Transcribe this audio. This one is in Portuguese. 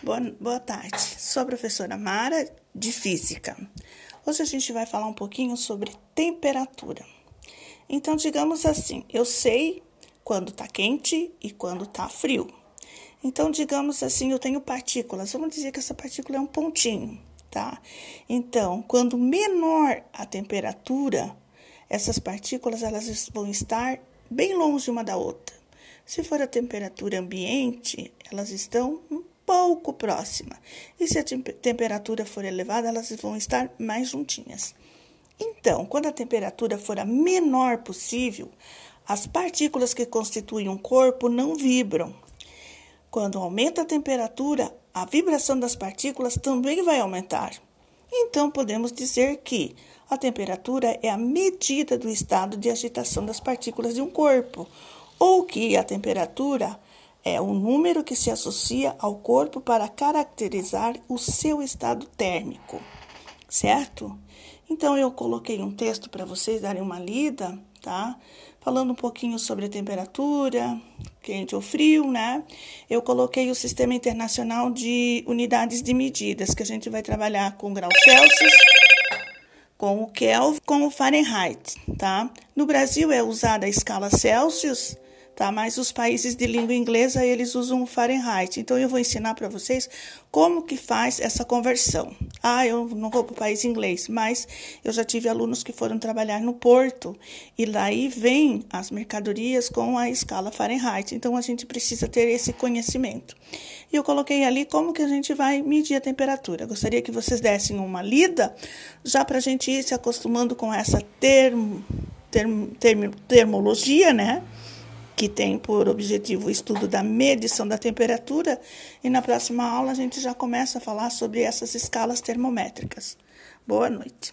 Boa, boa tarde. Sou a professora Mara, de Física. Hoje a gente vai falar um pouquinho sobre temperatura. Então, digamos assim, eu sei quando está quente e quando está frio. Então, digamos assim, eu tenho partículas. Vamos dizer que essa partícula é um pontinho, tá? Então, quando menor a temperatura, essas partículas elas vão estar bem longe uma da outra. Se for a temperatura ambiente, elas estão pouco próxima. E se a temperatura for elevada, elas vão estar mais juntinhas. Então, quando a temperatura for a menor possível, as partículas que constituem um corpo não vibram. Quando aumenta a temperatura, a vibração das partículas também vai aumentar. Então, podemos dizer que a temperatura é a medida do estado de agitação das partículas de um corpo, ou que a temperatura é o número que se associa ao corpo para caracterizar o seu estado térmico, certo? Então eu coloquei um texto para vocês darem uma lida, tá? Falando um pouquinho sobre a temperatura, quente ou frio, né? Eu coloquei o Sistema Internacional de Unidades de Medidas, que a gente vai trabalhar com graus Celsius, com o Kelvin, com o Fahrenheit, tá? No Brasil é usada a escala Celsius, tá? Mas os países de língua inglesa, eles usam o Fahrenheit. Então, eu vou ensinar para vocês como que faz essa conversão. Ah, eu não vou para o país inglês, mas eu já tive alunos que foram trabalhar no Porto e daí vem as mercadorias com a escala Fahrenheit. Então, a gente precisa ter esse conhecimento. E eu coloquei ali como que a gente vai medir a temperatura. Gostaria que vocês dessem uma lida, já para a gente ir se acostumando com essa termo, term, term, termologia, né? Que tem por objetivo o estudo da medição da temperatura, e na próxima aula a gente já começa a falar sobre essas escalas termométricas. Boa noite.